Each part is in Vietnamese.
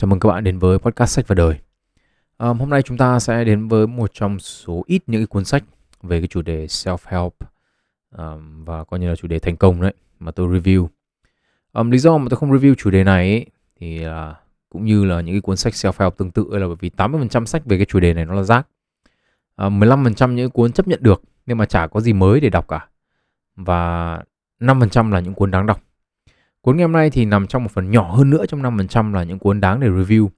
Chào mừng các bạn đến với podcast sách và đời. À, hôm nay chúng ta sẽ đến với một trong số ít những cái cuốn sách về cái chủ đề self-help um, và coi như là chủ đề thành công đấy mà tôi review. Um, lý do mà tôi không review chủ đề này ấy, thì uh, cũng như là những cái cuốn sách self-help tương tự là bởi vì 80% sách về cái chủ đề này nó là rác. Uh, 15% những cuốn chấp nhận được nhưng mà chả có gì mới để đọc cả. Và 5% là những cuốn đáng đọc. Cuốn ngày hôm nay thì nằm trong một phần nhỏ hơn nữa trong 5% là những cuốn đáng để review.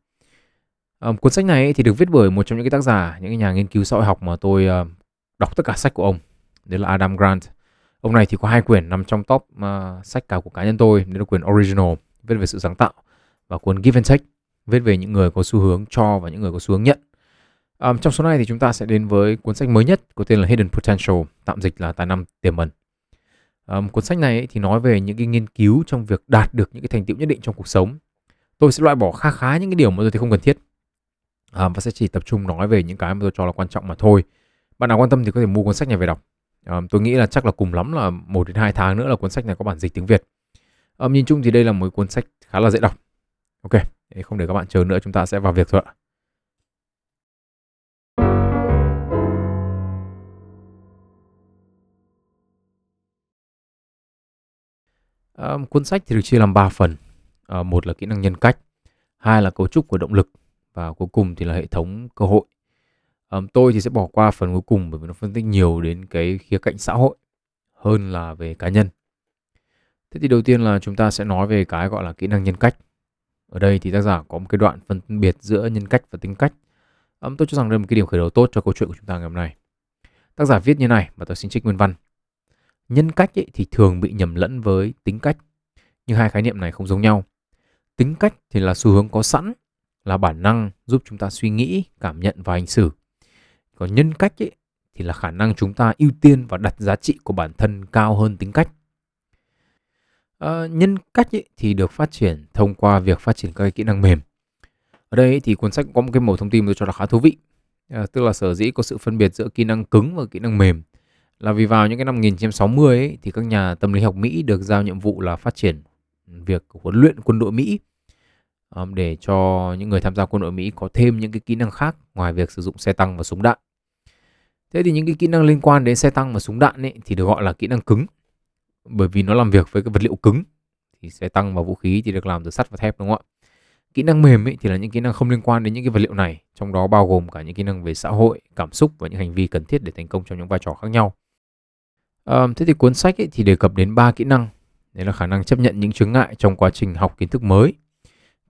Um, cuốn sách này thì được viết bởi một trong những cái tác giả, những cái nhà nghiên cứu xã hội học mà tôi uh, đọc tất cả sách của ông. Đấy là Adam Grant. Ông này thì có hai quyển nằm trong top uh, sách cả của cá nhân tôi. Đấy là quyển Original, viết về sự sáng tạo. Và cuốn Give and Take, viết về những người có xu hướng cho và những người có xu hướng nhận. Um, trong số này thì chúng ta sẽ đến với cuốn sách mới nhất có tên là Hidden Potential, tạm dịch là tài năng tiềm ẩn. Um, cuốn sách này thì nói về những cái nghiên cứu trong việc đạt được những cái thành tựu nhất định trong cuộc sống. Tôi sẽ loại bỏ khá khá những cái điều mà tôi thấy không cần thiết um, và sẽ chỉ tập trung nói về những cái mà tôi cho là quan trọng mà thôi. Bạn nào quan tâm thì có thể mua cuốn sách này về đọc. Um, tôi nghĩ là chắc là cùng lắm là một đến hai tháng nữa là cuốn sách này có bản dịch tiếng Việt. Um, nhìn chung thì đây là một cuốn sách khá là dễ đọc. Ok, không để các bạn chờ nữa chúng ta sẽ vào việc thôi ạ. Um, cuốn sách thì được chia làm 3 phần. Uh, một là kỹ năng nhân cách, hai là cấu trúc của động lực và cuối cùng thì là hệ thống cơ hội. Um, tôi thì sẽ bỏ qua phần cuối cùng bởi vì nó phân tích nhiều đến cái khía cạnh xã hội hơn là về cá nhân. Thế thì đầu tiên là chúng ta sẽ nói về cái gọi là kỹ năng nhân cách. Ở đây thì tác giả có một cái đoạn phân biệt giữa nhân cách và tính cách. Um, tôi cho rằng đây là một cái điểm khởi đầu tốt cho câu chuyện của chúng ta ngày hôm nay. Tác giả viết như này và tôi xin trích nguyên văn. Nhân cách ấy thì thường bị nhầm lẫn với tính cách, nhưng hai khái niệm này không giống nhau. Tính cách thì là xu hướng có sẵn, là bản năng giúp chúng ta suy nghĩ, cảm nhận và hành xử. Còn nhân cách ấy thì là khả năng chúng ta ưu tiên và đặt giá trị của bản thân cao hơn tính cách. À, nhân cách ấy thì được phát triển thông qua việc phát triển các kỹ năng mềm. Ở đây thì cuốn sách có một cái mẫu thông tin tôi cho là khá thú vị. À, tức là sở dĩ có sự phân biệt giữa kỹ năng cứng và kỹ năng mềm là vì vào những cái năm 1960 ấy, thì các nhà tâm lý học Mỹ được giao nhiệm vụ là phát triển việc huấn luyện quân đội Mỹ um, để cho những người tham gia quân đội Mỹ có thêm những cái kỹ năng khác ngoài việc sử dụng xe tăng và súng đạn. Thế thì những cái kỹ năng liên quan đến xe tăng và súng đạn ấy thì được gọi là kỹ năng cứng bởi vì nó làm việc với cái vật liệu cứng thì xe tăng và vũ khí thì được làm từ sắt và thép đúng không ạ? Kỹ năng mềm ấy thì là những kỹ năng không liên quan đến những cái vật liệu này, trong đó bao gồm cả những kỹ năng về xã hội, cảm xúc và những hành vi cần thiết để thành công trong những vai trò khác nhau. Um, thế thì cuốn sách ấy thì đề cập đến ba kỹ năng. Đấy là khả năng chấp nhận những chướng ngại trong quá trình học kiến thức mới,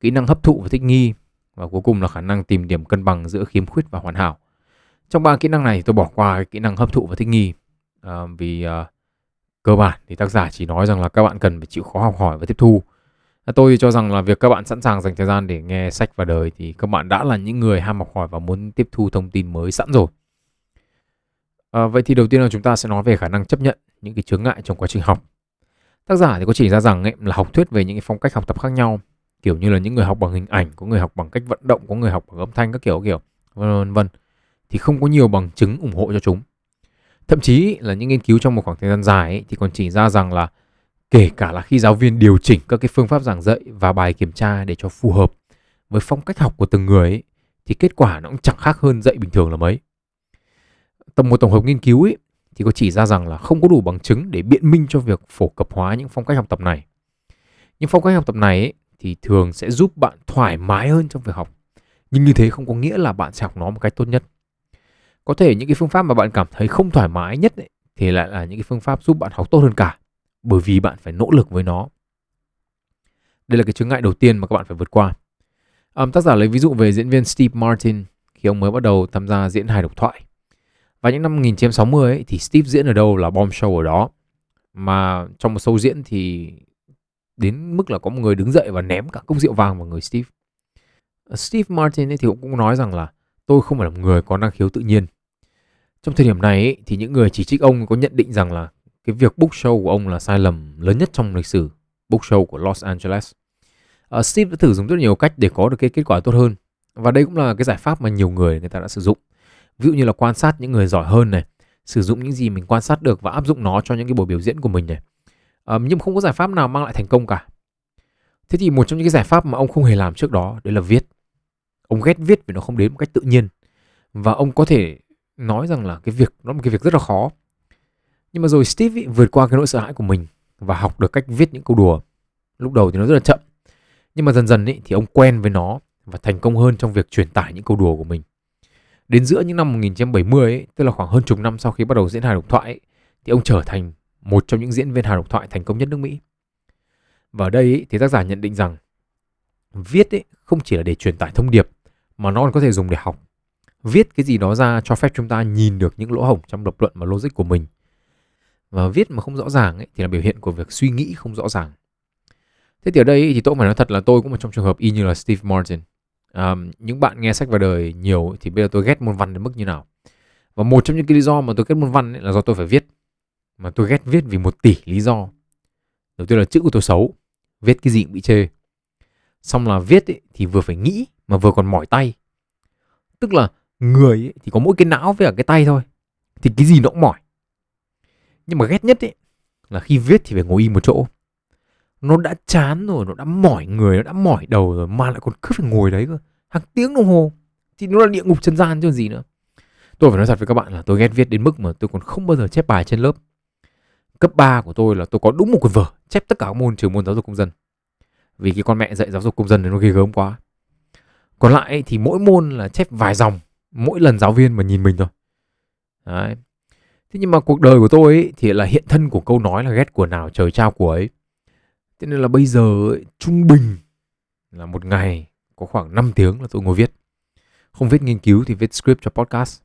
kỹ năng hấp thụ và thích nghi và cuối cùng là khả năng tìm điểm cân bằng giữa khiếm khuyết và hoàn hảo. Trong ba kỹ năng này tôi bỏ qua cái kỹ năng hấp thụ và thích nghi uh, vì uh, cơ bản thì tác giả chỉ nói rằng là các bạn cần phải chịu khó học hỏi và tiếp thu. À, tôi cho rằng là việc các bạn sẵn sàng dành thời gian để nghe sách và đời thì các bạn đã là những người ham học hỏi và muốn tiếp thu thông tin mới sẵn rồi. À, vậy thì đầu tiên là chúng ta sẽ nói về khả năng chấp nhận những cái chướng ngại trong quá trình học. Tác giả thì có chỉ ra rằng ấy, là học thuyết về những cái phong cách học tập khác nhau, kiểu như là những người học bằng hình ảnh, có người học bằng cách vận động, có người học bằng âm thanh các kiểu kiểu, vân vân, thì không có nhiều bằng chứng ủng hộ cho chúng. Thậm chí là những nghiên cứu trong một khoảng thời gian dài ấy, thì còn chỉ ra rằng là kể cả là khi giáo viên điều chỉnh các cái phương pháp giảng dạy và bài kiểm tra để cho phù hợp với phong cách học của từng người ấy, thì kết quả nó cũng chẳng khác hơn dạy bình thường là mấy tầm một tổng hợp nghiên cứu ấy, thì có chỉ ra rằng là không có đủ bằng chứng để biện minh cho việc phổ cập hóa những phong cách học tập này. Những phong cách học tập này ấy, thì thường sẽ giúp bạn thoải mái hơn trong việc học. Nhưng như thế không có nghĩa là bạn sẽ học nó một cách tốt nhất. Có thể những cái phương pháp mà bạn cảm thấy không thoải mái nhất ấy, thì lại là những cái phương pháp giúp bạn học tốt hơn cả. Bởi vì bạn phải nỗ lực với nó. Đây là cái chướng ngại đầu tiên mà các bạn phải vượt qua. Um, tác giả lấy ví dụ về diễn viên Steve Martin khi ông mới bắt đầu tham gia diễn hài độc thoại. Và những năm 1960 ấy, thì Steve diễn ở đâu là bomb show ở đó. Mà trong một show diễn thì đến mức là có một người đứng dậy và ném cả cốc rượu vàng vào người Steve. Ờ, Steve Martin ấy thì cũng nói rằng là tôi không phải là một người có năng khiếu tự nhiên. Trong thời điểm này ấy, thì những người chỉ trích ông có nhận định rằng là cái việc book show của ông là sai lầm lớn nhất trong lịch sử book show của Los Angeles. Uh, Steve đã thử dùng rất nhiều cách để có được cái kết quả tốt hơn và đây cũng là cái giải pháp mà nhiều người người ta đã sử dụng ví dụ như là quan sát những người giỏi hơn này sử dụng những gì mình quan sát được và áp dụng nó cho những cái buổi biểu diễn của mình này à, nhưng không có giải pháp nào mang lại thành công cả Thế thì một trong những cái giải pháp mà ông không hề làm trước đó đấy là viết. Ông ghét viết vì nó không đến một cách tự nhiên. Và ông có thể nói rằng là cái việc nó là một cái việc rất là khó. Nhưng mà rồi Steve ý, vượt qua cái nỗi sợ hãi của mình và học được cách viết những câu đùa. Lúc đầu thì nó rất là chậm. Nhưng mà dần dần ý, thì ông quen với nó và thành công hơn trong việc truyền tải những câu đùa của mình. Đến giữa những năm 1970 ấy, tức là khoảng hơn chục năm sau khi bắt đầu diễn hài độc thoại ấy, thì ông trở thành một trong những diễn viên hài độc thoại thành công nhất nước Mỹ. Và ở đây ấy, thì tác giả nhận định rằng viết ấy, không chỉ là để truyền tải thông điệp mà nó còn có thể dùng để học. Viết cái gì đó ra cho phép chúng ta nhìn được những lỗ hổng trong lập luận và logic của mình. Và viết mà không rõ ràng ấy, thì là biểu hiện của việc suy nghĩ không rõ ràng. Thế thì ở đây thì tôi phải nói thật là tôi cũng một trong trường hợp y như là Steve Martin. Um, những bạn nghe sách vào đời nhiều thì bây giờ tôi ghét môn văn đến mức như nào. Và một trong những cái lý do mà tôi ghét môn văn ấy là do tôi phải viết. Mà tôi ghét viết vì một tỷ lý do. Đầu tiên là chữ của tôi xấu. Viết cái gì cũng bị chê. Xong là viết ấy, thì vừa phải nghĩ mà vừa còn mỏi tay. Tức là người ấy, thì có mỗi cái não với cả cái tay thôi. Thì cái gì nó cũng mỏi. Nhưng mà ghét nhất ấy là khi viết thì phải ngồi im một chỗ nó đã chán rồi nó đã mỏi người nó đã mỏi đầu rồi mà lại còn cứ phải ngồi đấy cơ hàng tiếng đồng hồ. Thì nó là địa ngục trần gian chứ gì nữa. Tôi phải nói thật với các bạn là tôi ghét viết đến mức mà tôi còn không bao giờ chép bài trên lớp. Cấp 3 của tôi là tôi có đúng một cuốn vở chép tất cả các môn trừ môn giáo dục công dân. Vì cái con mẹ dạy giáo dục công dân nó ghê gớm quá. Còn lại thì mỗi môn là chép vài dòng mỗi lần giáo viên mà nhìn mình thôi. Đấy. Thế nhưng mà cuộc đời của tôi ấy, thì là hiện thân của câu nói là ghét của nào trời trao của ấy. Thế nên là bây giờ ấy, trung bình là một ngày có khoảng 5 tiếng là tôi ngồi viết. Không viết nghiên cứu thì viết script cho podcast.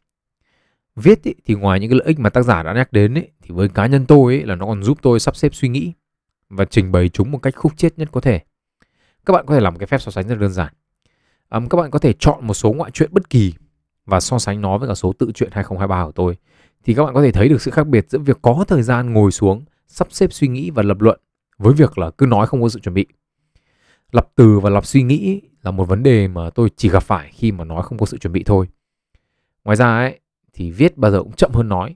Viết ý, thì ngoài những cái lợi ích mà tác giả đã nhắc đến ấy, thì với cá nhân tôi ấy, là nó còn giúp tôi sắp xếp suy nghĩ và trình bày chúng một cách khúc chiết nhất có thể. Các bạn có thể làm một cái phép so sánh rất đơn giản. Um, các bạn có thể chọn một số ngoại truyện bất kỳ và so sánh nó với cả số tự truyện 2023 của tôi thì các bạn có thể thấy được sự khác biệt giữa việc có thời gian ngồi xuống sắp xếp suy nghĩ và lập luận với việc là cứ nói không có sự chuẩn bị. Lập từ và lập suy nghĩ là một vấn đề mà tôi chỉ gặp phải khi mà nói không có sự chuẩn bị thôi. Ngoài ra ấy thì viết bao giờ cũng chậm hơn nói.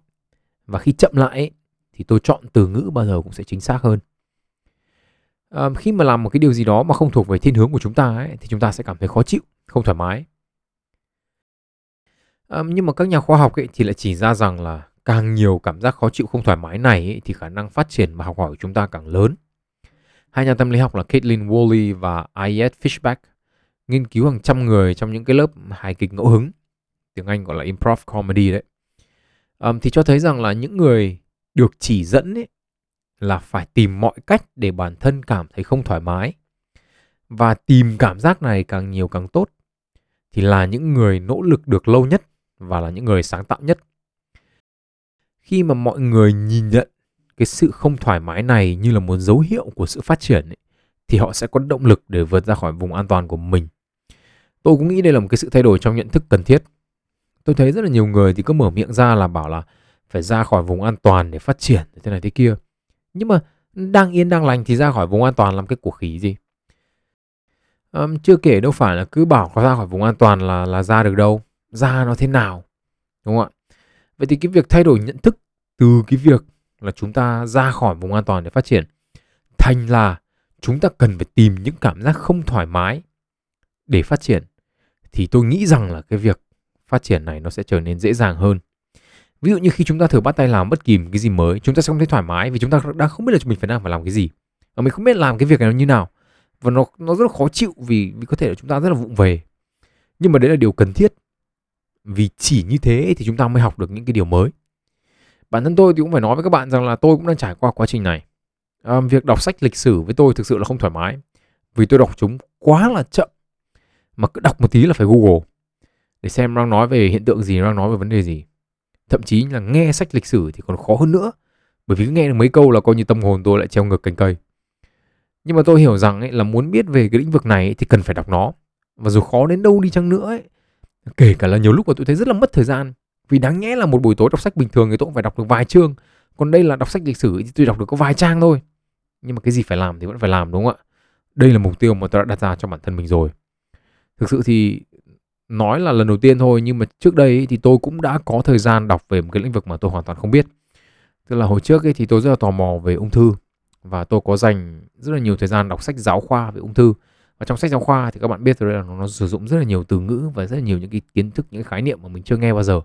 Và khi chậm lại ấy, thì tôi chọn từ ngữ bao giờ cũng sẽ chính xác hơn. À, khi mà làm một cái điều gì đó mà không thuộc về thiên hướng của chúng ta ấy, thì chúng ta sẽ cảm thấy khó chịu không thoải mái. À, nhưng mà các nhà khoa học ấy thì lại chỉ ra rằng là càng nhiều cảm giác khó chịu không thoải mái này ấy, thì khả năng phát triển và học hỏi của chúng ta càng lớn. Hai nhà tâm lý học là Caitlin Woolley và Ayet Fishback nghiên cứu hàng trăm người trong những cái lớp hài kịch ngẫu hứng, tiếng Anh gọi là improv comedy đấy. Um, thì cho thấy rằng là những người được chỉ dẫn ấy, là phải tìm mọi cách để bản thân cảm thấy không thoải mái. Và tìm cảm giác này càng nhiều càng tốt thì là những người nỗ lực được lâu nhất và là những người sáng tạo nhất. Khi mà mọi người nhìn nhận cái sự không thoải mái này như là một dấu hiệu của sự phát triển ấy, thì họ sẽ có động lực để vượt ra khỏi vùng an toàn của mình. Tôi cũng nghĩ đây là một cái sự thay đổi trong nhận thức cần thiết. Tôi thấy rất là nhiều người thì cứ mở miệng ra là bảo là phải ra khỏi vùng an toàn để phát triển thế này thế kia. Nhưng mà đang yên đang lành thì ra khỏi vùng an toàn làm cái của khí gì? à, chưa kể đâu phải là cứ bảo có ra khỏi vùng an toàn là là ra được đâu, ra nó thế nào, đúng không ạ? Vậy thì cái việc thay đổi nhận thức từ cái việc là chúng ta ra khỏi vùng an toàn để phát triển. Thành là chúng ta cần phải tìm những cảm giác không thoải mái để phát triển. Thì tôi nghĩ rằng là cái việc phát triển này nó sẽ trở nên dễ dàng hơn. Ví dụ như khi chúng ta thử bắt tay làm bất kỳ một cái gì mới, chúng ta sẽ không thấy thoải mái vì chúng ta đang không biết là mình phải đang phải làm cái gì. Và mình không biết làm cái việc này như nào. Và nó nó rất là khó chịu vì vì có thể là chúng ta rất là vụng về. Nhưng mà đấy là điều cần thiết. Vì chỉ như thế thì chúng ta mới học được những cái điều mới bản thân tôi thì cũng phải nói với các bạn rằng là tôi cũng đang trải qua quá trình này. À, việc đọc sách lịch sử với tôi thực sự là không thoải mái vì tôi đọc chúng quá là chậm. Mà cứ đọc một tí là phải google để xem đang nói về hiện tượng gì đang nói về vấn đề gì. Thậm chí là nghe sách lịch sử thì còn khó hơn nữa bởi vì cứ nghe được mấy câu là coi như tâm hồn tôi lại treo ngược cành cây. Nhưng mà tôi hiểu rằng ấy, là muốn biết về cái lĩnh vực này ấy, thì cần phải đọc nó. Và dù khó đến đâu đi chăng nữa ấy, kể cả là nhiều lúc mà tôi thấy rất là mất thời gian vì đáng nhẽ là một buổi tối đọc sách bình thường thì tôi cũng phải đọc được vài chương. Còn đây là đọc sách lịch sử thì tôi đọc được có vài trang thôi. Nhưng mà cái gì phải làm thì vẫn phải làm đúng không ạ? Đây là mục tiêu mà tôi đã đặt ra cho bản thân mình rồi. Thực sự thì nói là lần đầu tiên thôi nhưng mà trước đây thì tôi cũng đã có thời gian đọc về một cái lĩnh vực mà tôi hoàn toàn không biết. Tức là hồi trước ấy thì tôi rất là tò mò về ung thư và tôi có dành rất là nhiều thời gian đọc sách giáo khoa về ung thư. Và trong sách giáo khoa thì các bạn biết rồi là nó, nó sử dụng rất là nhiều từ ngữ và rất là nhiều những cái kiến thức những cái khái niệm mà mình chưa nghe bao giờ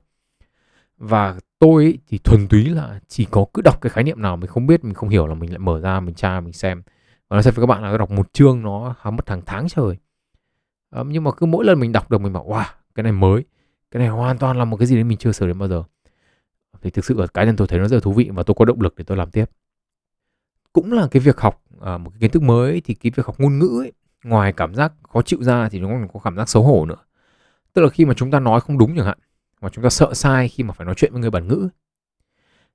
và tôi ấy, thì thuần túy là chỉ có cứ đọc cái khái niệm nào mình không biết mình không hiểu là mình lại mở ra mình tra mình xem. Và nó sẽ với các bạn là đọc một chương nó mất hàng tháng trời. À, nhưng mà cứ mỗi lần mình đọc được mình bảo wow cái này mới cái này hoàn toàn là một cái gì đấy mình chưa sửa đến bao giờ. Thì thực sự là cá nhân tôi thấy nó rất là thú vị và tôi có động lực để tôi làm tiếp. Cũng là cái việc học à, một cái kiến thức mới thì cái việc học ngôn ngữ ấy, ngoài cảm giác khó chịu ra thì nó còn có cảm giác xấu hổ nữa. Tức là khi mà chúng ta nói không đúng chẳng hạn mà chúng ta sợ sai khi mà phải nói chuyện với người bản ngữ.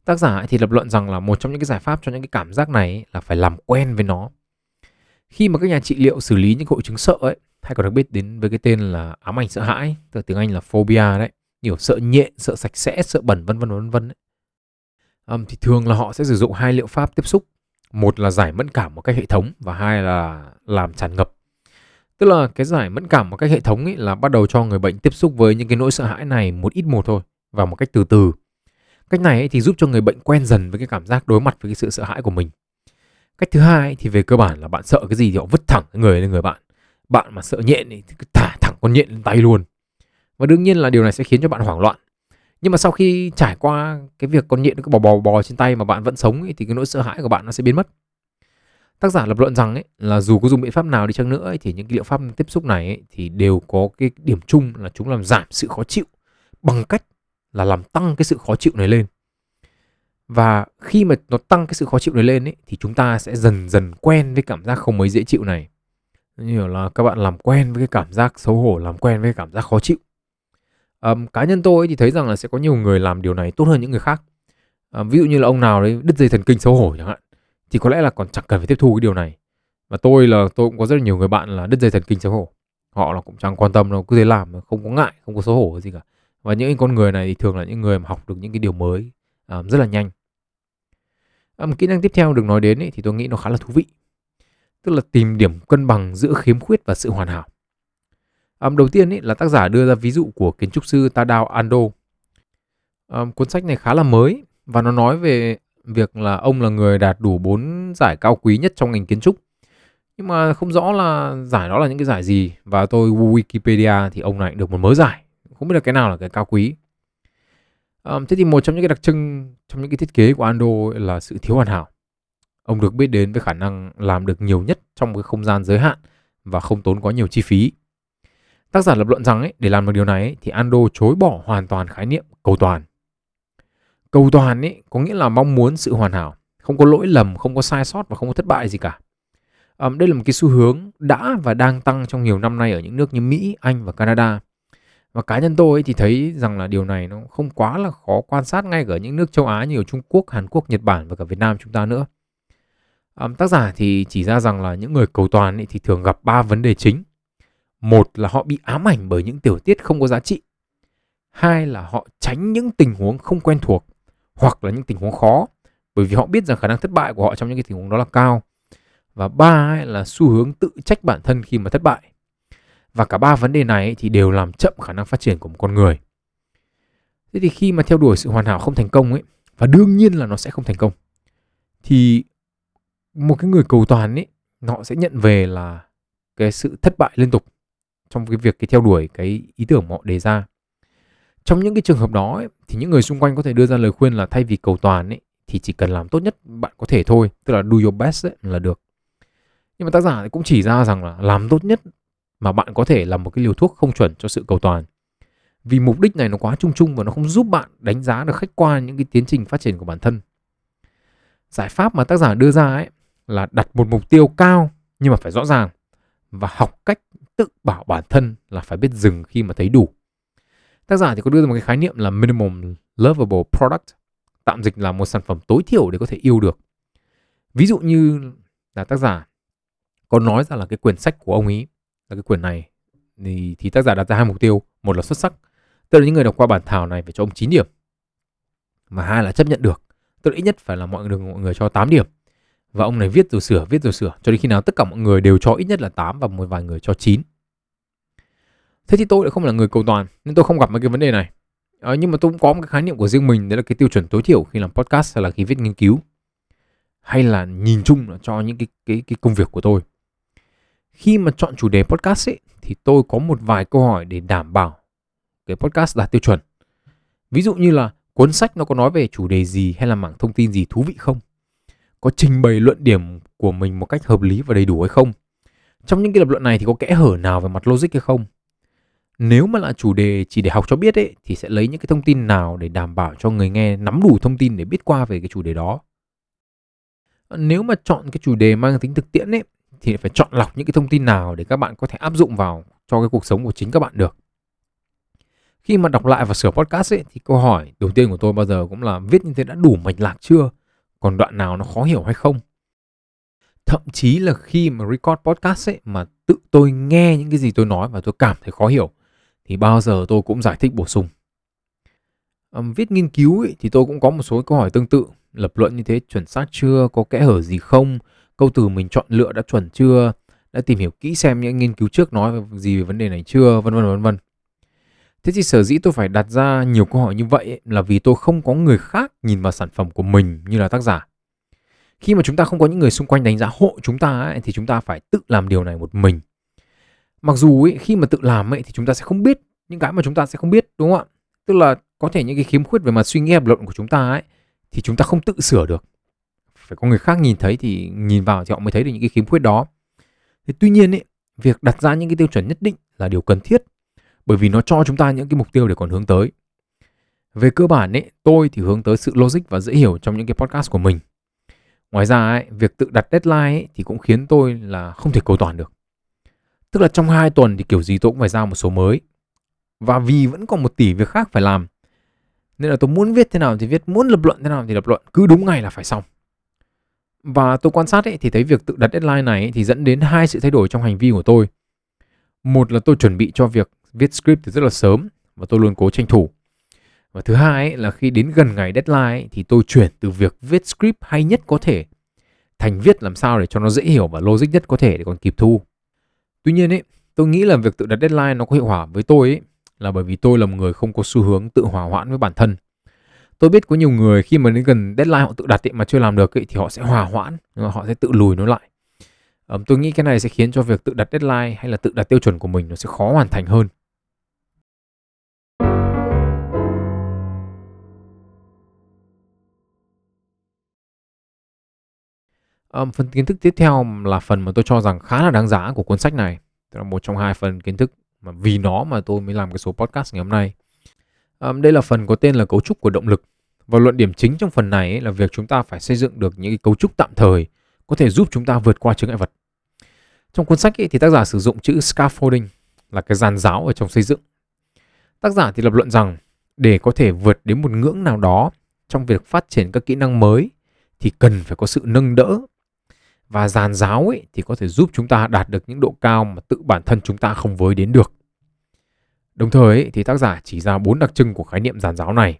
Tác giả thì lập luận rằng là một trong những cái giải pháp cho những cái cảm giác này là phải làm quen với nó. Khi mà các nhà trị liệu xử lý những hội chứng sợ ấy hay còn được biết đến với cái tên là ám ảnh sợ hãi từ tiếng Anh là phobia đấy nhiều sợ nhện sợ sạch sẽ sợ bẩn vân vân vân vân um, thì thường là họ sẽ sử dụng hai liệu pháp tiếp xúc. Một là giải mẫn cảm một cách hệ thống và hai là làm tràn ngập tức là cái giải mẫn cảm một cách hệ thống ấy là bắt đầu cho người bệnh tiếp xúc với những cái nỗi sợ hãi này một ít một thôi và một cách từ từ. Cách này ấy thì giúp cho người bệnh quen dần với cái cảm giác đối mặt với cái sự sợ hãi của mình. Cách thứ hai ấy thì về cơ bản là bạn sợ cái gì thì họ vứt thẳng người lên người bạn. Bạn mà sợ nhện thì cứ thả thẳng con nhện lên tay luôn. Và đương nhiên là điều này sẽ khiến cho bạn hoảng loạn. Nhưng mà sau khi trải qua cái việc con nhện nó cứ bò bò bò trên tay mà bạn vẫn sống ấy, thì cái nỗi sợ hãi của bạn nó sẽ biến mất tác giả lập luận rằng ấy, là dù có dùng biện pháp nào đi chăng nữa ấy, thì những cái liệu pháp tiếp xúc này ấy, thì đều có cái điểm chung là chúng làm giảm sự khó chịu bằng cách là làm tăng cái sự khó chịu này lên. Và khi mà nó tăng cái sự khó chịu này lên ấy, thì chúng ta sẽ dần dần quen với cảm giác không mấy dễ chịu này. Như là các bạn làm quen với cái cảm giác xấu hổ làm quen với cái cảm giác khó chịu. Um, cá nhân tôi thì thấy rằng là sẽ có nhiều người làm điều này tốt hơn những người khác. Um, ví dụ như là ông nào đấy đứt dây thần kinh xấu hổ chẳng hạn thì có lẽ là còn chẳng cần phải tiếp thu cái điều này. Và tôi là tôi cũng có rất là nhiều người bạn là đứt dây thần kinh xấu hổ. Họ là cũng chẳng quan tâm đâu cứ thế làm không có ngại không có xấu hổ gì cả. Và những con người này thì thường là những người mà học được những cái điều mới um, rất là nhanh. Um, kỹ năng tiếp theo được nói đến ấy, thì tôi nghĩ nó khá là thú vị. Tức là tìm điểm cân bằng giữa khiếm khuyết và sự hoàn hảo. Um, đầu tiên ấy, là tác giả đưa ra ví dụ của kiến trúc sư Tadao Ando. Um, cuốn sách này khá là mới và nó nói về việc là ông là người đạt đủ 4 giải cao quý nhất trong ngành kiến trúc. Nhưng mà không rõ là giải đó là những cái giải gì và tôi Wikipedia thì ông này được một mớ giải. Không biết là cái nào là cái cao quý. Um, thế thì một trong những cái đặc trưng trong những cái thiết kế của Ando là sự thiếu hoàn hảo. Ông được biết đến với khả năng làm được nhiều nhất trong cái không gian giới hạn và không tốn quá nhiều chi phí. Tác giả lập luận rằng ấy, để làm được điều này ấy, thì Ando chối bỏ hoàn toàn khái niệm cầu toàn cầu toàn ấy có nghĩa là mong muốn sự hoàn hảo. Không có lỗi lầm không có sai sót và không có thất bại gì cả. Um, đây là một cái xu hướng đã và đang tăng trong nhiều năm nay ở những nước như mỹ anh và canada. Và cá nhân tôi thì thấy rằng là điều này nó không quá là khó quan sát ngay ở những nước châu á như ở trung quốc hàn quốc nhật bản và cả việt nam chúng ta nữa. Um, tác giả thì chỉ ra rằng là những người cầu toàn ấy thì thường gặp ba vấn đề chính. Một là họ bị ám ảnh bởi những tiểu tiết không có giá trị. Hai là họ tránh những tình huống không quen thuộc hoặc là những tình huống khó, bởi vì họ biết rằng khả năng thất bại của họ trong những cái tình huống đó là cao. Và ba ấy là xu hướng tự trách bản thân khi mà thất bại. Và cả ba vấn đề này thì đều làm chậm khả năng phát triển của một con người. Thế thì khi mà theo đuổi sự hoàn hảo không thành công ấy, và đương nhiên là nó sẽ không thành công, thì một cái người cầu toàn ấy họ sẽ nhận về là cái sự thất bại liên tục trong cái việc cái theo đuổi cái ý tưởng mà họ đề ra trong những cái trường hợp đó ấy, thì những người xung quanh có thể đưa ra lời khuyên là thay vì cầu toàn ấy thì chỉ cần làm tốt nhất bạn có thể thôi tức là do your best ấy, là được. Nhưng mà tác giả cũng chỉ ra rằng là làm tốt nhất mà bạn có thể là một cái liều thuốc không chuẩn cho sự cầu toàn. Vì mục đích này nó quá chung chung và nó không giúp bạn đánh giá được khách quan những cái tiến trình phát triển của bản thân. Giải pháp mà tác giả đưa ra ấy là đặt một mục tiêu cao nhưng mà phải rõ ràng và học cách tự bảo bản thân là phải biết dừng khi mà thấy đủ. Tác giả thì có đưa ra một cái khái niệm là minimum lovable product, tạm dịch là một sản phẩm tối thiểu để có thể yêu được. Ví dụ như là tác giả có nói ra là cái quyển sách của ông ấy là cái quyển này thì, thì tác giả đặt ra hai mục tiêu, một là xuất sắc, tức là những người đọc qua bản thảo này phải cho ông 9 điểm. Mà hai là chấp nhận được, tức là ít nhất phải là mọi người mọi người cho 8 điểm. Và ông này viết rồi sửa, viết rồi sửa cho đến khi nào tất cả mọi người đều cho ít nhất là 8 và một vài người cho 9 thế thì tôi lại không là người cầu toàn nên tôi không gặp mấy cái vấn đề này à, nhưng mà tôi cũng có một cái khái niệm của riêng mình đấy là cái tiêu chuẩn tối thiểu khi làm podcast hay là khi viết nghiên cứu hay là nhìn chung là cho những cái cái cái công việc của tôi. Khi mà chọn chủ đề podcast ấy thì tôi có một vài câu hỏi để đảm bảo cái podcast đạt tiêu chuẩn. Ví dụ như là cuốn sách nó có nói về chủ đề gì hay là mảng thông tin gì thú vị không? Có trình bày luận điểm của mình một cách hợp lý và đầy đủ hay không? Trong những cái lập luận này thì có kẽ hở nào về mặt logic hay không? Nếu mà là chủ đề chỉ để học cho biết ấy, thì sẽ lấy những cái thông tin nào để đảm bảo cho người nghe nắm đủ thông tin để biết qua về cái chủ đề đó. Nếu mà chọn cái chủ đề mang tính thực tiễn ấy, thì phải chọn lọc những cái thông tin nào để các bạn có thể áp dụng vào cho cái cuộc sống của chính các bạn được. Khi mà đọc lại và sửa podcast ấy, thì câu hỏi đầu tiên của tôi bao giờ cũng là viết như thế đã đủ mạch lạc chưa? Còn đoạn nào nó khó hiểu hay không? Thậm chí là khi mà record podcast ấy mà tự tôi nghe những cái gì tôi nói và tôi cảm thấy khó hiểu thì bao giờ tôi cũng giải thích bổ sung. À, viết nghiên cứu ấy, thì tôi cũng có một số câu hỏi tương tự. Lập luận như thế chuẩn xác chưa có kẽ hở gì không câu từ mình chọn lựa đã chuẩn chưa đã tìm hiểu kỹ xem những nghiên cứu trước nói gì về vấn đề này chưa vân vân vân vân. Thế thì sở dĩ tôi phải đặt ra nhiều câu hỏi như vậy ấy, là vì tôi không có người khác nhìn vào sản phẩm của mình như là tác giả. Khi mà chúng ta không có những người xung quanh đánh giá hộ chúng ta ấy, thì chúng ta phải tự làm điều này một mình mặc dù ấy, khi mà tự làm ấy, thì chúng ta sẽ không biết những cái mà chúng ta sẽ không biết đúng không ạ? Tức là có thể những cái khiếm khuyết về mặt suy nghĩ lập luận của chúng ta ấy thì chúng ta không tự sửa được. Phải có người khác nhìn thấy thì nhìn vào thì họ mới thấy được những cái khiếm khuyết đó. Thế tuy nhiên ấy việc đặt ra những cái tiêu chuẩn nhất định là điều cần thiết bởi vì nó cho chúng ta những cái mục tiêu để còn hướng tới. Về cơ bản ấy tôi thì hướng tới sự logic và dễ hiểu trong những cái podcast của mình. Ngoài ra ấy, việc tự đặt deadline ấy, thì cũng khiến tôi là không thể cầu toàn được tức là trong hai tuần thì kiểu gì tôi cũng phải ra một số mới. Và vì vẫn còn một tỷ việc khác phải làm nên là tôi muốn viết thế nào thì viết muốn lập luận thế nào thì lập luận cứ đúng ngày là phải xong. Và tôi quan sát ấy, thì thấy việc tự đặt deadline này ấy, thì dẫn đến hai sự thay đổi trong hành vi của tôi. Một là tôi chuẩn bị cho việc viết script từ rất là sớm và tôi luôn cố tranh thủ. Và thứ hai ấy, là khi đến gần ngày deadline ấy, thì tôi chuyển từ việc viết script hay nhất có thể thành viết làm sao để cho nó dễ hiểu và logic nhất có thể để còn kịp thu tuy nhiên ấy tôi nghĩ là việc tự đặt deadline nó có hiệu quả với tôi ấy là bởi vì tôi là một người không có xu hướng tự hòa hoãn với bản thân. Tôi biết có nhiều người khi mà đến gần deadline họ tự đặt ấy mà chưa làm được ấy, thì họ sẽ hòa hoãn họ sẽ tự lùi nó lại. Tôi nghĩ cái này sẽ khiến cho việc tự đặt deadline hay là tự đặt tiêu chuẩn của mình nó sẽ khó hoàn thành hơn. Um, phần kiến thức tiếp theo là phần mà tôi cho rằng khá là đáng giá của cuốn sách này. Tức là một trong hai phần kiến thức mà vì nó mà tôi mới làm cái số podcast ngày hôm nay. Um, đây là phần có tên là cấu trúc của động lực. Và luận điểm chính trong phần này ấy là việc chúng ta phải xây dựng được những cái cấu trúc tạm thời có thể giúp chúng ta vượt qua chướng ngại vật. Trong cuốn sách ấy, thì tác giả sử dụng chữ scaffolding là cái giàn giáo ở trong xây dựng. Tác giả thì lập luận rằng để có thể vượt đến một ngưỡng nào đó trong việc phát triển các kỹ năng mới thì cần phải có sự nâng đỡ và giàn giáo ấy thì có thể giúp chúng ta đạt được những độ cao mà tự bản thân chúng ta không với đến được. Đồng thời ấy, thì tác giả chỉ ra bốn đặc trưng của khái niệm giàn giáo này.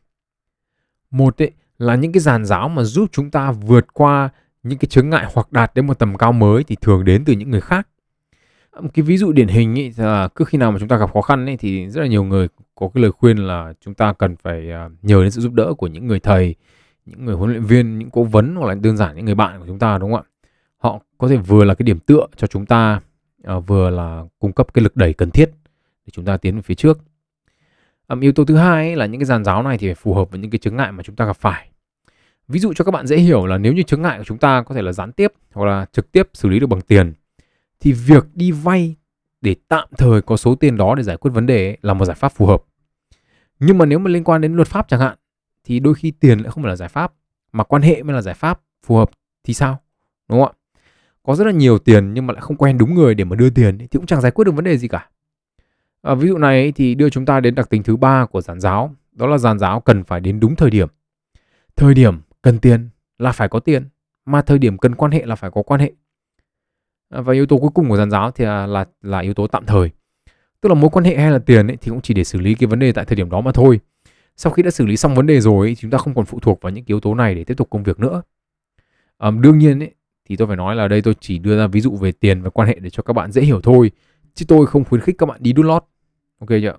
Một ấy, là những cái giàn giáo mà giúp chúng ta vượt qua những cái chướng ngại hoặc đạt đến một tầm cao mới thì thường đến từ những người khác. Một cái ví dụ điển hình ấy là cứ khi nào mà chúng ta gặp khó khăn ấy thì rất là nhiều người có cái lời khuyên là chúng ta cần phải à, nhờ đến sự giúp đỡ của những người thầy, những người huấn luyện viên, những cố vấn hoặc là đơn giản những người bạn của chúng ta đúng không ạ? Họ có thể vừa là cái điểm tựa cho chúng ta à, vừa là cung cấp cái lực đẩy cần thiết để chúng ta tiến về phía trước. À, yếu tố thứ hai ấy là những cái giàn giáo này thì phải phù hợp với những cái chứng ngại mà chúng ta gặp phải. Ví dụ cho các bạn dễ hiểu là nếu như chứng ngại của chúng ta có thể là gián tiếp hoặc là trực tiếp xử lý được bằng tiền thì việc đi vay để tạm thời có số tiền đó để giải quyết vấn đề ấy, là một giải pháp phù hợp. Nhưng mà nếu mà liên quan đến luật pháp chẳng hạn thì đôi khi tiền lại không phải là giải pháp mà quan hệ mới là giải pháp phù hợp thì sao? Đúng không ạ? Có rất là nhiều tiền nhưng mà lại không quen đúng người để mà đưa tiền thì cũng chẳng giải quyết được vấn đề gì cả. À, ví dụ này thì đưa chúng ta đến đặc tính thứ ba của giàn giáo, đó là giàn giáo cần phải đến đúng thời điểm. Thời điểm cần tiền là phải có tiền, mà thời điểm cần quan hệ là phải có quan hệ. À, và yếu tố cuối cùng của giàn giáo thì là, là là yếu tố tạm thời. Tức là mối quan hệ hay là tiền ấy, thì cũng chỉ để xử lý cái vấn đề tại thời điểm đó mà thôi. Sau khi đã xử lý xong vấn đề rồi, chúng ta không còn phụ thuộc vào những yếu tố này để tiếp tục công việc nữa. À, đương nhiên ấy, thì tôi phải nói là đây tôi chỉ đưa ra ví dụ về tiền và quan hệ để cho các bạn dễ hiểu thôi chứ tôi không khuyến khích các bạn đi đút lót ok chưa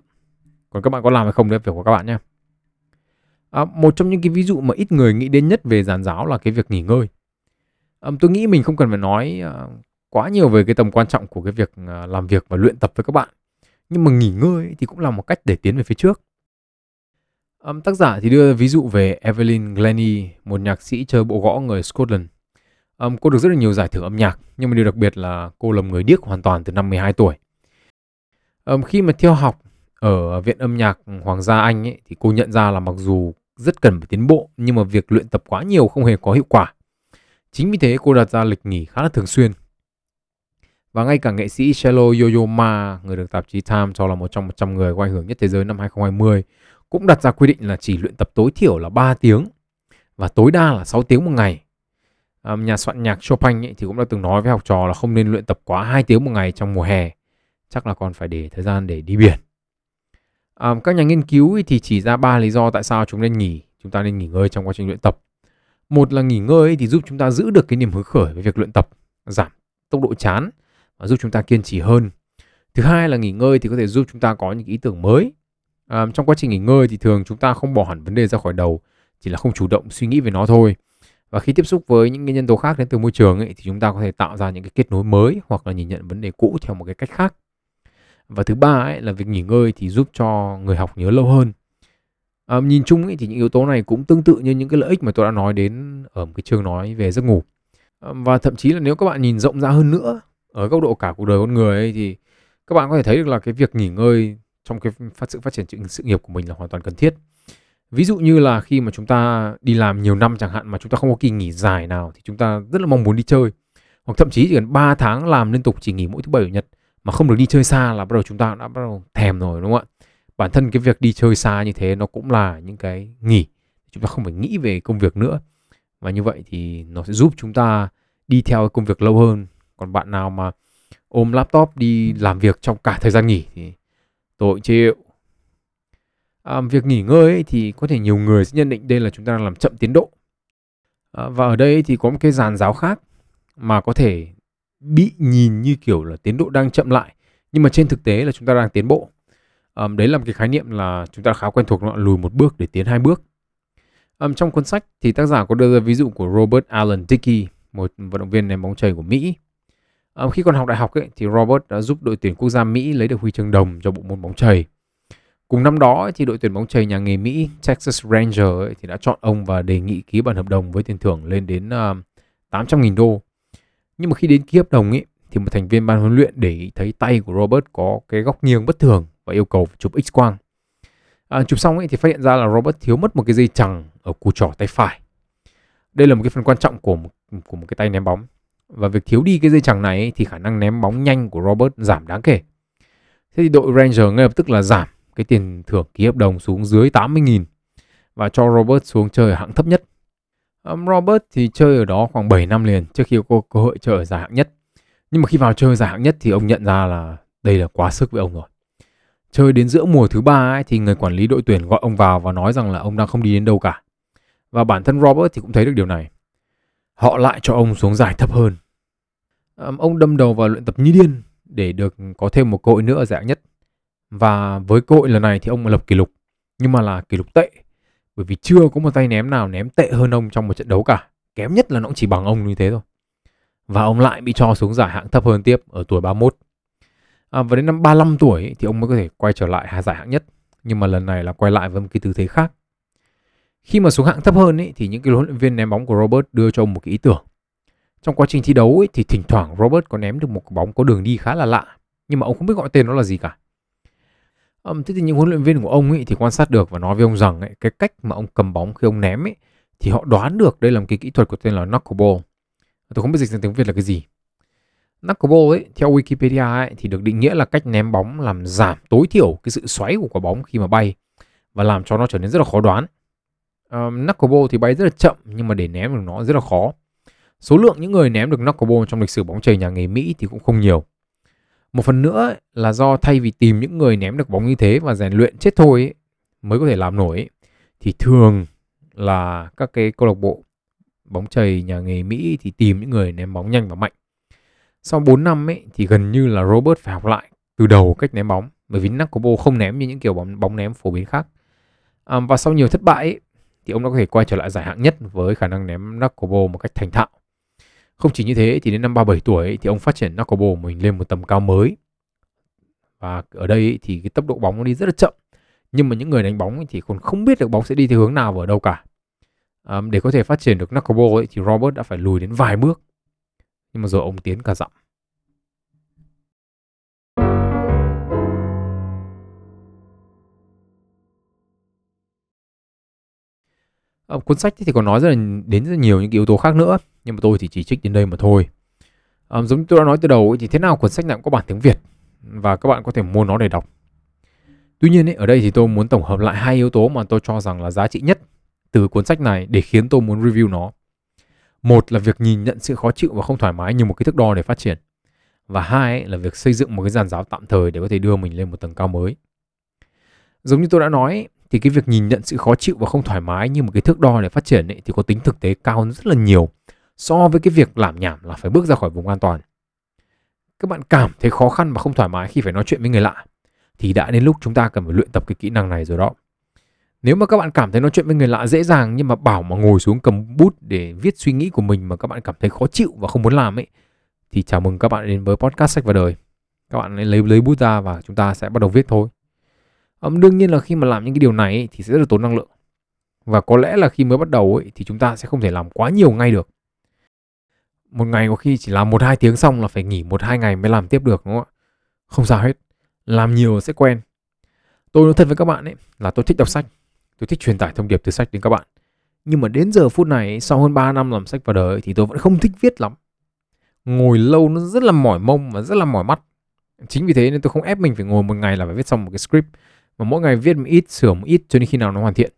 còn các bạn có làm hay không đấy việc của các bạn nhé à, một trong những cái ví dụ mà ít người nghĩ đến nhất về giàn giáo là cái việc nghỉ ngơi à, tôi nghĩ mình không cần phải nói uh, quá nhiều về cái tầm quan trọng của cái việc uh, làm việc và luyện tập với các bạn. Nhưng mà nghỉ ngơi thì cũng là một cách để tiến về phía trước. à, tác giả thì đưa ví dụ về Evelyn Glennie, một nhạc sĩ chơi bộ gõ người Scotland. Um, cô được rất là nhiều giải thưởng âm nhạc, nhưng mà điều đặc biệt là cô là người điếc hoàn toàn từ năm 12 tuổi. Um, khi mà theo học ở Viện âm nhạc Hoàng gia Anh ấy, thì cô nhận ra là mặc dù rất cần phải tiến bộ nhưng mà việc luyện tập quá nhiều không hề có hiệu quả. Chính vì thế cô đặt ra lịch nghỉ khá là thường xuyên. Và ngay cả nghệ sĩ Cello Yoyoma, người được tạp chí Time cho là một trong 100 người có ảnh hưởng nhất thế giới năm 2020, cũng đặt ra quy định là chỉ luyện tập tối thiểu là 3 tiếng và tối đa là 6 tiếng một ngày. Nhà soạn nhạc Chopin ấy thì cũng đã từng nói với học trò là không nên luyện tập quá 2 tiếng một ngày trong mùa hè. Chắc là còn phải để thời gian để đi biển. À, các nhà nghiên cứu thì chỉ ra ba lý do tại sao chúng nên nghỉ, chúng ta nên nghỉ ngơi trong quá trình luyện tập. Một là nghỉ ngơi thì giúp chúng ta giữ được cái niềm hứng khởi với việc luyện tập, giảm tốc độ chán và giúp chúng ta kiên trì hơn. Thứ hai là nghỉ ngơi thì có thể giúp chúng ta có những ý tưởng mới. À, trong quá trình nghỉ ngơi thì thường chúng ta không bỏ hẳn vấn đề ra khỏi đầu, chỉ là không chủ động suy nghĩ về nó thôi. Và khi tiếp xúc với những cái nhân tố khác đến từ môi trường ấy, thì chúng ta có thể tạo ra những cái kết nối mới hoặc là nhìn nhận vấn đề cũ theo một cái cách khác. Và thứ ba ấy là việc nghỉ ngơi thì giúp cho người học nhớ lâu hơn. À, nhìn chung ấy, thì những yếu tố này cũng tương tự như những cái lợi ích mà tôi đã nói đến ở một cái chương nói về giấc ngủ. À, và thậm chí là nếu các bạn nhìn rộng ra hơn nữa ở góc độ cả cuộc đời con người ấy, thì các bạn có thể thấy được là cái việc nghỉ ngơi trong cái phát sự phát triển sự nghiệp của mình là hoàn toàn cần thiết ví dụ như là khi mà chúng ta đi làm nhiều năm chẳng hạn mà chúng ta không có kỳ nghỉ dài nào thì chúng ta rất là mong muốn đi chơi. Hoặc thậm chí chỉ cần 3 tháng làm liên tục chỉ nghỉ mỗi thứ bảy, chủ nhật mà không được đi chơi xa là bắt đầu chúng ta đã bắt đầu thèm rồi, đúng không ạ? Bản thân cái việc đi chơi xa như thế nó cũng là những cái nghỉ chúng ta không phải nghĩ về công việc nữa. Và như vậy thì nó sẽ giúp chúng ta đi theo công việc lâu hơn. Còn bạn nào mà ôm laptop đi làm việc trong cả thời gian nghỉ thì tội chịu à, việc nghỉ ngơi ấy, thì có thể nhiều người sẽ nhận định đây là chúng ta đang làm chậm tiến độ. À, và ở đây thì có một cái giàn giáo khác mà có thể bị nhìn như kiểu là tiến độ đang chậm lại nhưng mà trên thực tế là chúng ta đang tiến bộ. À, đấy là một cái khái niệm là chúng ta khá quen thuộc nó lùi một bước để tiến hai bước. À, trong cuốn sách thì tác giả có đưa ra ví dụ của Robert Allen Dickey một vận động viên ném bóng chày của Mỹ. À, khi còn học đại học ấy, thì Robert đã giúp đội tuyển quốc gia Mỹ lấy được huy chương đồng cho bộ môn bóng chày cùng năm đó ấy, thì đội tuyển bóng chày nhà nghề Mỹ Texas Ranger ấy, thì đã chọn ông và đề nghị ký bản hợp đồng với tiền thưởng lên đến ờ, uh, 800.000 đô nhưng mà khi đến ký hợp đồng ấy thì một thành viên ban huấn luyện để ý thấy tay của Robert có cái góc nghiêng bất thường và yêu cầu chụp X quang. À, chụp xong ấy thì phát hiện ra là Robert thiếu mất một cái dây chằng ở cù trỏ tay phải. Đây là một cái phần quan trọng của một, của một cái tay ném bóng. Và việc thiếu đi cái dây chằng này ấy, thì khả năng ném bóng nhanh của Robert giảm đáng kể. Thế thì đội Ranger ngay lập tức là giảm cái tiền thưởng ký hợp đồng xuống dưới 80.000 và cho Robert xuống chơi ở hạng thấp nhất Um, Robert thì chơi ở đó khoảng 7 năm liền trước khi có cơ hội chơi ở giải hạng nhất. Nhưng mà khi vào chơi giải hạng nhất thì ông nhận ra là đây là quá sức với ông rồi. Chơi đến giữa mùa thứ ba ấy, thì người quản lý đội tuyển gọi ông vào và nói rằng là ông đang không đi đến đâu cả. Và bản thân Robert thì cũng thấy được điều này. Họ lại cho ông xuống giải thấp hơn. Um, ông đâm đầu vào luyện tập như điên để được có thêm một cơ hội nữa ở giải hạng nhất. Và với cơ hội lần này thì ông lập kỷ lục, nhưng mà là kỷ lục tệ bởi vì chưa có một tay ném nào ném tệ hơn ông trong một trận đấu cả. Kém nhất là nó cũng chỉ bằng ông như thế thôi. Và ông lại bị cho xuống giải hạng thấp hơn tiếp ở tuổi 31. À, và đến năm 35 tuổi thì ông mới có thể quay trở lại giải hạng nhất. Nhưng mà lần này là quay lại với một cái tư thế khác. Khi mà xuống hạng thấp hơn ấy, thì những cái huấn luyện viên ném bóng của Robert đưa cho ông một cái ý tưởng. Trong quá trình thi đấu ấy, thì thỉnh thoảng Robert có ném được một cái bóng có đường đi khá là lạ. Nhưng mà ông không biết gọi tên nó là gì cả. Um, thế thì những huấn luyện viên của ông ấy thì quan sát được và nói với ông rằng ấy, cái cách mà ông cầm bóng khi ông ném ấy thì họ đoán được đây là một cái kỹ thuật của tên là knuckleball. Tôi không biết dịch sang tiếng Việt là cái gì. Knuckleball ấy theo Wikipedia ấy thì được định nghĩa là cách ném bóng làm giảm tối thiểu cái sự xoáy của quả bóng khi mà bay và làm cho nó trở nên rất là khó đoán. Um, knuckleball thì bay rất là chậm nhưng mà để ném được nó rất là khó. Số lượng những người ném được knuckleball trong lịch sử bóng chày nhà nghề Mỹ thì cũng không nhiều. Một phần nữa là do thay vì tìm những người ném được bóng như thế và rèn luyện chết thôi ấy, mới có thể làm nổi ấy, thì thường là các cái câu lạc bộ bóng chày nhà nghề Mỹ thì tìm những người ném bóng nhanh và mạnh. Sau 4 năm ấy thì gần như là Robert phải học lại từ đầu cách ném bóng bởi vì Nakobo không ném như những kiểu bóng bóng ném phổ biến khác. À, và sau nhiều thất bại ấy, thì ông đã có thể quay trở lại giải hạng nhất với khả năng ném Nakobo một cách thành thạo. Không chỉ như thế thì đến năm 37 tuổi thì ông phát triển knuckleball mình lên một tầm cao mới. Và ở đây thì cái tốc độ bóng nó đi rất là chậm. Nhưng mà những người đánh bóng thì còn không biết được bóng sẽ đi theo hướng nào và ở đâu cả. À, để có thể phát triển được knuckleball ấy, thì Robert đã phải lùi đến vài bước. Nhưng mà rồi ông tiến cả dặm. À, cuốn sách thì còn nói rất là đến rất là nhiều những cái yếu tố khác nữa nhưng mà tôi thì chỉ trích đến đây mà thôi. À, giống như tôi đã nói từ đầu thì thế nào cuốn sách nào cũng có bản tiếng Việt và các bạn có thể mua nó để đọc. Tuy nhiên ấy, ở đây thì tôi muốn tổng hợp lại hai yếu tố mà tôi cho rằng là giá trị nhất từ cuốn sách này để khiến tôi muốn review nó. Một là việc nhìn nhận sự khó chịu và không thoải mái như một cái thước đo để phát triển và hai ấy, là việc xây dựng một cái giàn giáo tạm thời để có thể đưa mình lên một tầng cao mới. Giống như tôi đã nói thì cái việc nhìn nhận sự khó chịu và không thoải mái như một cái thước đo để phát triển ấy, thì có tính thực tế cao hơn rất là nhiều so với cái việc làm nhảm là phải bước ra khỏi vùng an toàn. Các bạn cảm thấy khó khăn và không thoải mái khi phải nói chuyện với người lạ thì đã đến lúc chúng ta cần phải luyện tập cái kỹ năng này rồi đó. Nếu mà các bạn cảm thấy nói chuyện với người lạ dễ dàng nhưng mà bảo mà ngồi xuống cầm bút để viết suy nghĩ của mình mà các bạn cảm thấy khó chịu và không muốn làm ấy thì chào mừng các bạn đến với podcast sách và đời. Các bạn lấy lấy bút ra và chúng ta sẽ bắt đầu viết thôi. Um, đương nhiên là khi mà làm những cái điều này ấy, thì sẽ rất là tốn năng lượng. Và có lẽ là khi mới bắt đầu ấy, thì chúng ta sẽ không thể làm quá nhiều ngay được. Một ngày có khi chỉ làm một hai tiếng xong là phải nghỉ một hai ngày mới làm tiếp được đúng không ạ? Không sao hết. Làm nhiều sẽ quen. Tôi nói thật với các bạn ấy là tôi thích đọc sách. Tôi thích truyền tải thông điệp từ sách đến các bạn. Nhưng mà đến giờ phút này sau hơn 3 năm làm sách vào đời thì tôi vẫn không thích viết lắm. Ngồi lâu nó rất là mỏi mông và rất là mỏi mắt. Chính vì thế nên tôi không ép mình phải ngồi một ngày là phải viết xong một cái script và mỗi ngày viết một ít sửa một ít cho đến khi nào nó hoàn thiện.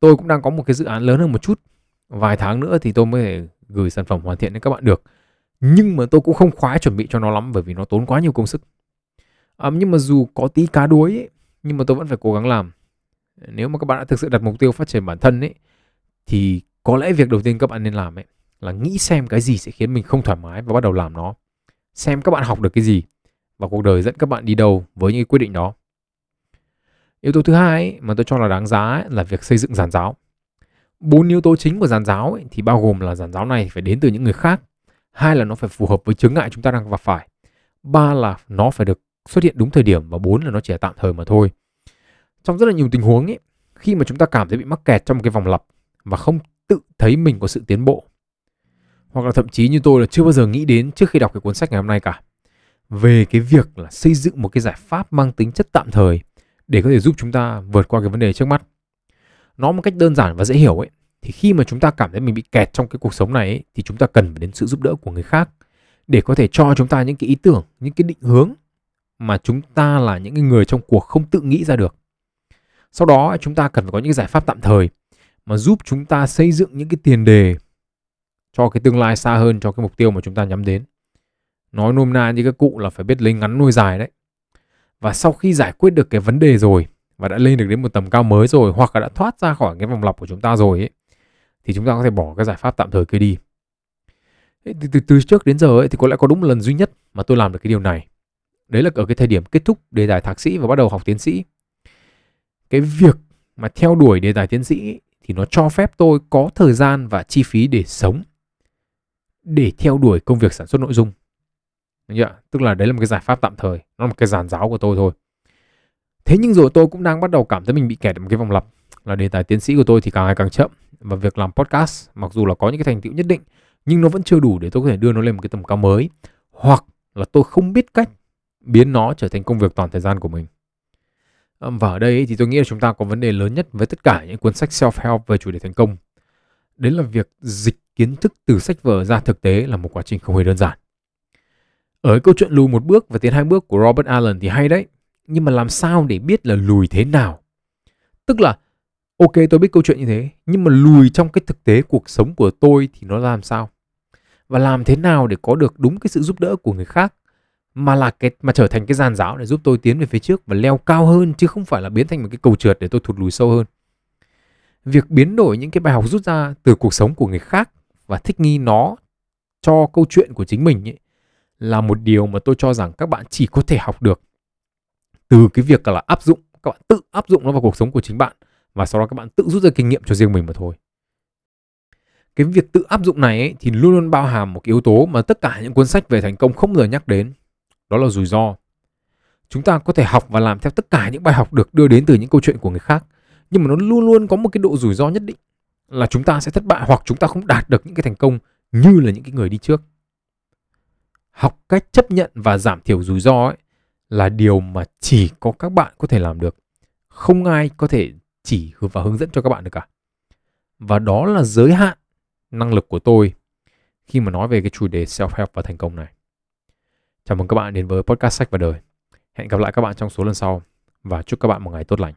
Tôi cũng đang có một cái dự án lớn hơn một chút. Vài tháng nữa thì tôi mới thể gửi sản phẩm hoàn thiện đến các bạn được. Nhưng mà tôi cũng không khoái chuẩn bị cho nó lắm bởi vì nó tốn quá nhiều công sức. À, nhưng mà dù có tí cá đuối ấy, nhưng mà tôi vẫn phải cố gắng làm. Nếu mà các bạn đã thực sự đặt mục tiêu phát triển bản thân ấy thì có lẽ việc đầu tiên các bạn nên làm ấy là nghĩ xem cái gì sẽ khiến mình không thoải mái và bắt đầu làm nó. Xem các bạn học được cái gì và cuộc đời dẫn các bạn đi đâu với những quyết định đó. Yếu tố thứ hai ấy, mà tôi cho là đáng giá ấy, là việc xây dựng giàn giáo. Bốn yếu tố chính của giàn giáo ấy, thì bao gồm là giàn giáo này phải đến từ những người khác, hai là nó phải phù hợp với chướng ngại chúng ta đang gặp phải, ba là nó phải được xuất hiện đúng thời điểm và bốn là nó chỉ là tạm thời mà thôi. Trong rất là nhiều tình huống ấy, khi mà chúng ta cảm thấy bị mắc kẹt trong một cái vòng lặp và không tự thấy mình có sự tiến bộ hoặc là thậm chí như tôi là chưa bao giờ nghĩ đến trước khi đọc cái cuốn sách ngày hôm nay cả về cái việc là xây dựng một cái giải pháp mang tính chất tạm thời để có thể giúp chúng ta vượt qua cái vấn đề trước mắt. Nó một cách đơn giản và dễ hiểu ấy, thì khi mà chúng ta cảm thấy mình bị kẹt trong cái cuộc sống này ấy, thì chúng ta cần phải đến sự giúp đỡ của người khác để có thể cho chúng ta những cái ý tưởng, những cái định hướng mà chúng ta là những người trong cuộc không tự nghĩ ra được. Sau đó chúng ta cần phải có những giải pháp tạm thời mà giúp chúng ta xây dựng những cái tiền đề cho cái tương lai xa hơn cho cái mục tiêu mà chúng ta nhắm đến. Nói nôm na như các cụ là phải biết lấy ngắn nuôi dài đấy và sau khi giải quyết được cái vấn đề rồi và đã lên được đến một tầm cao mới rồi hoặc là đã thoát ra khỏi cái vòng lặp của chúng ta rồi ấy, thì chúng ta có thể bỏ cái giải pháp tạm thời kia đi. Từ, từ, từ trước đến giờ ấy, thì có lẽ có đúng một lần duy nhất mà tôi làm được cái điều này. Đấy là ở cái thời điểm kết thúc đề tài thạc sĩ và bắt đầu học tiến sĩ. Cái việc mà theo đuổi đề tài tiến sĩ thì nó cho phép tôi có thời gian và chi phí để sống để theo đuổi công việc sản xuất nội dung chưa? Tức là đấy là một cái giải pháp tạm thời, nó là một cái giàn giáo của tôi thôi. Thế nhưng rồi tôi cũng đang bắt đầu cảm thấy mình bị kẹt ở một cái vòng lặp là đề tài tiến sĩ của tôi thì càng ngày càng chậm và việc làm podcast mặc dù là có những cái thành tựu nhất định nhưng nó vẫn chưa đủ để tôi có thể đưa nó lên một cái tầm cao mới hoặc là tôi không biết cách biến nó trở thành công việc toàn thời gian của mình. Và ở đây thì tôi nghĩ là chúng ta có vấn đề lớn nhất với tất cả những cuốn sách self-help về chủ đề thành công. Đấy là việc dịch kiến thức từ sách vở ra thực tế là một quá trình không hề đơn giản. Ở câu chuyện lùi một bước và tiến hai bước của Robert Allen thì hay đấy. Nhưng mà làm sao để biết là lùi thế nào? Tức là, ok tôi biết câu chuyện như thế, nhưng mà lùi trong cái thực tế cuộc sống của tôi thì nó làm sao? Và làm thế nào để có được đúng cái sự giúp đỡ của người khác mà là cái mà trở thành cái giàn giáo để giúp tôi tiến về phía trước và leo cao hơn chứ không phải là biến thành một cái cầu trượt để tôi thụt lùi sâu hơn. Việc biến đổi những cái bài học rút ra từ cuộc sống của người khác và thích nghi nó cho câu chuyện của chính mình ấy, là một điều mà tôi cho rằng các bạn chỉ có thể học được từ cái việc là áp dụng các bạn tự áp dụng nó vào cuộc sống của chính bạn và sau đó các bạn tự rút ra kinh nghiệm cho riêng mình mà thôi. Cái việc tự áp dụng này ấy, thì luôn luôn bao hàm một cái yếu tố mà tất cả những cuốn sách về thành công không bao giờ nhắc đến đó là rủi ro. Chúng ta có thể học và làm theo tất cả những bài học được đưa đến từ những câu chuyện của người khác nhưng mà nó luôn luôn có một cái độ rủi ro nhất định là chúng ta sẽ thất bại hoặc chúng ta không đạt được những cái thành công như là những cái người đi trước học cách chấp nhận và giảm thiểu rủi ro ấy là điều mà chỉ có các bạn có thể làm được không ai có thể chỉ và hướng dẫn cho các bạn được cả và đó là giới hạn năng lực của tôi khi mà nói về cái chủ đề self-help và thành công này. Chào mừng các bạn đến với podcast sách và đời. Hẹn gặp lại các bạn trong số lần sau và chúc các bạn một ngày tốt lành.